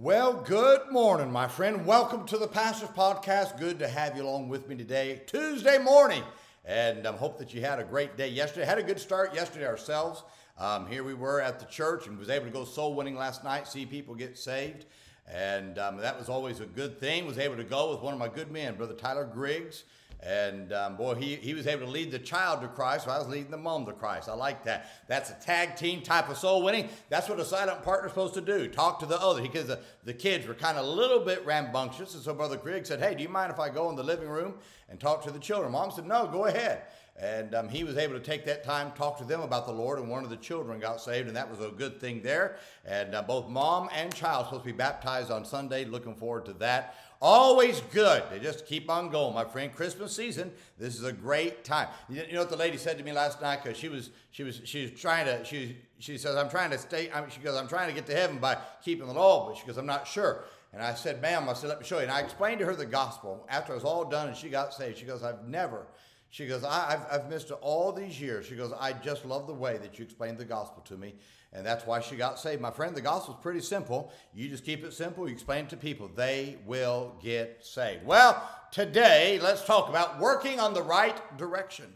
Well, good morning, my friend. Welcome to the Pastor's Podcast. Good to have you along with me today, Tuesday morning. And I um, hope that you had a great day yesterday. Had a good start yesterday ourselves. Um, here we were at the church and was able to go soul winning last night, see people get saved. And um, that was always a good thing. Was able to go with one of my good men, Brother Tyler Griggs. And um, boy, he, he was able to lead the child to Christ, so I was leading the mom to Christ. I like that. That's a tag team type of soul winning. That's what a silent partner's supposed to do talk to the other. Because the, the kids were kind of a little bit rambunctious. And so Brother Griggs said, Hey, do you mind if I go in the living room and talk to the children? Mom said, No, go ahead. And um, he was able to take that time, talk to them about the Lord, and one of the children got saved, and that was a good thing there. And uh, both mom and child supposed to be baptized on Sunday. Looking forward to that. Always good to just keep on going, my friend. Christmas season, this is a great time. You know what the lady said to me last night? Because she was she was she was trying to she she says I'm trying to stay. I mean, she goes I'm trying to get to heaven by keeping the law, but she goes I'm not sure. And I said, ma'am, I said, let me show you. And I explained to her the gospel after it was all done and she got saved. She goes, I've never she goes, I, have I've missed it all these years. She goes, I just love the way that you explained the gospel to me. And that's why she got saved. My friend, the gospel's pretty simple. You just keep it simple, you explain it to people. They will get saved. Well, today, let's talk about working on the right direction.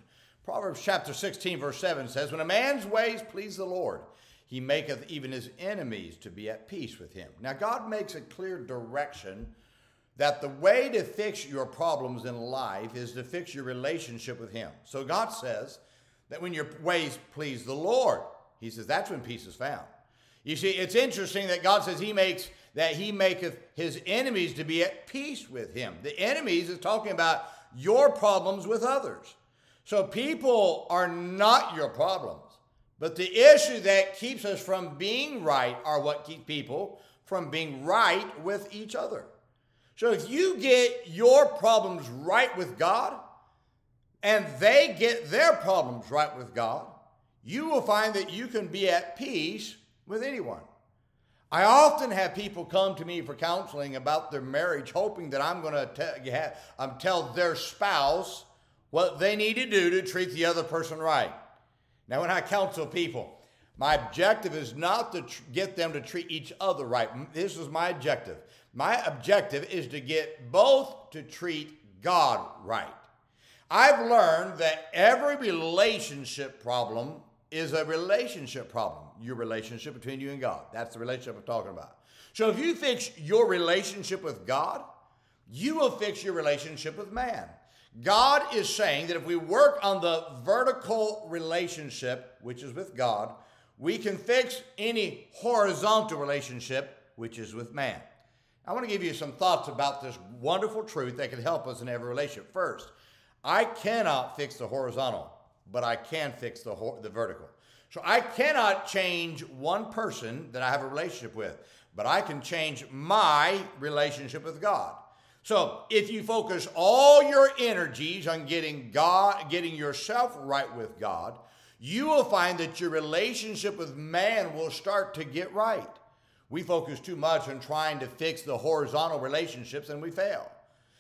Proverbs chapter 16, verse 7 says, When a man's ways please the Lord, he maketh even his enemies to be at peace with him. Now, God makes a clear direction that the way to fix your problems in life is to fix your relationship with Him. So God says that when your ways please the Lord, He says that's when peace is found. You see, it's interesting that God says He makes that He maketh His enemies to be at peace with Him. The enemies is talking about your problems with others. So people are not your problems. But the issue that keeps us from being right are what keep people from being right with each other. So if you get your problems right with God and they get their problems right with God, you will find that you can be at peace with anyone. I often have people come to me for counseling about their marriage, hoping that I'm going to um, tell their spouse what they need to do to treat the other person right. Now, when I counsel people, my objective is not to tr- get them to treat each other right. This is my objective. My objective is to get both to treat God right. I've learned that every relationship problem is a relationship problem. Your relationship between you and God. That's the relationship I'm talking about. So if you fix your relationship with God, you will fix your relationship with man. God is saying that if we work on the vertical relationship, which is with God, we can fix any horizontal relationship, which is with man. I want to give you some thoughts about this wonderful truth that can help us in every relationship. First, I cannot fix the horizontal, but I can fix the, the vertical. So I cannot change one person that I have a relationship with, but I can change my relationship with God. So if you focus all your energies on getting God, getting yourself right with God, you will find that your relationship with man will start to get right. We focus too much on trying to fix the horizontal relationships and we fail.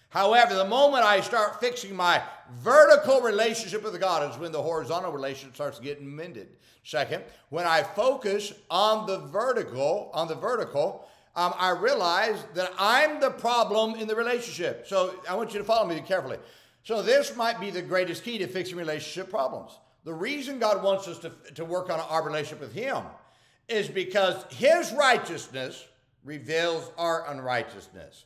However, the moment I start fixing my vertical relationship with God is when the horizontal relationship starts getting mended. Second, when I focus on the vertical, on the vertical, um, I realize that I'm the problem in the relationship. So I want you to follow me carefully. So this might be the greatest key to fixing relationship problems. The reason God wants us to, to work on our relationship with Him is because his righteousness reveals our unrighteousness.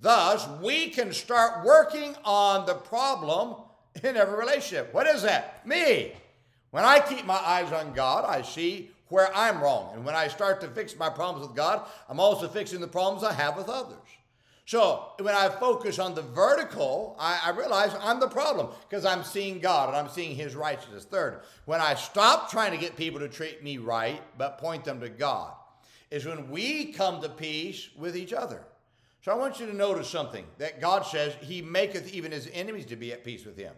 Thus, we can start working on the problem in every relationship. What is that? Me. When I keep my eyes on God, I see where I'm wrong. And when I start to fix my problems with God, I'm also fixing the problems I have with others. So when I focus on the vertical, I, I realize I'm the problem because I'm seeing God and I'm seeing His righteousness. Third, when I stop trying to get people to treat me right but point them to God, is when we come to peace with each other. So I want you to notice something that God says He maketh even His enemies to be at peace with Him.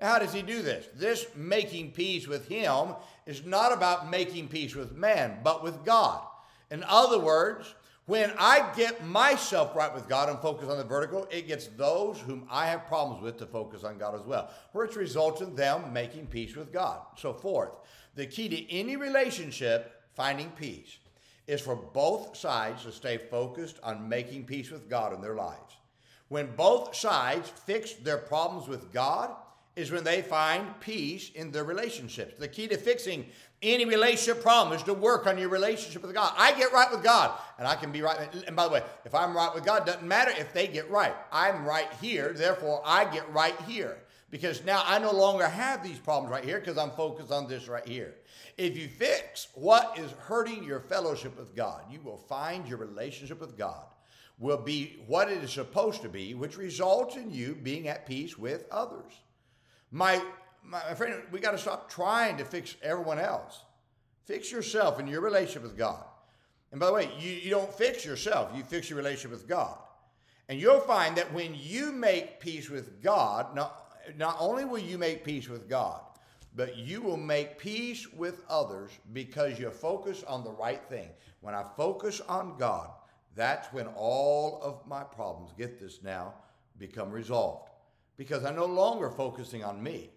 Now, how does He do this? This making peace with Him is not about making peace with man, but with God. In other words, when I get myself right with God and focus on the vertical, it gets those whom I have problems with to focus on God as well, which results in them making peace with God. So, fourth, the key to any relationship, finding peace, is for both sides to stay focused on making peace with God in their lives. When both sides fix their problems with God, is when they find peace in their relationships. The key to fixing any relationship problem is to work on your relationship with God. I get right with God, and I can be right. And by the way, if I'm right with God, doesn't matter if they get right. I'm right here, therefore I get right here. Because now I no longer have these problems right here because I'm focused on this right here. If you fix what is hurting your fellowship with God, you will find your relationship with God will be what it is supposed to be, which results in you being at peace with others. My, my friend, we got to stop trying to fix everyone else. Fix yourself and your relationship with God. And by the way, you, you don't fix yourself, you fix your relationship with God. And you'll find that when you make peace with God, not, not only will you make peace with God, but you will make peace with others because you focus on the right thing. When I focus on God, that's when all of my problems, get this now, become resolved because I'm no longer focusing on me.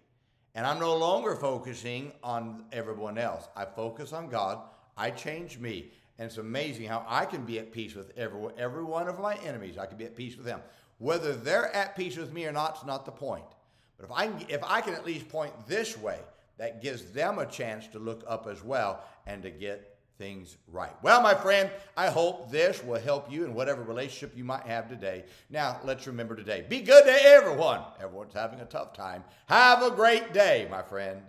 And I'm no longer focusing on everyone else. I focus on God. I change me. And it's amazing how I can be at peace with every, every one of my enemies. I can be at peace with them. Whether they're at peace with me or not is not the point. But if I, can, if I can at least point this way, that gives them a chance to look up as well and to get things right. Well, my friend, I hope this will help you in whatever relationship you might have today. Now, let's remember today be good to everyone. Everyone's having a tough time. Have a great day, my friend.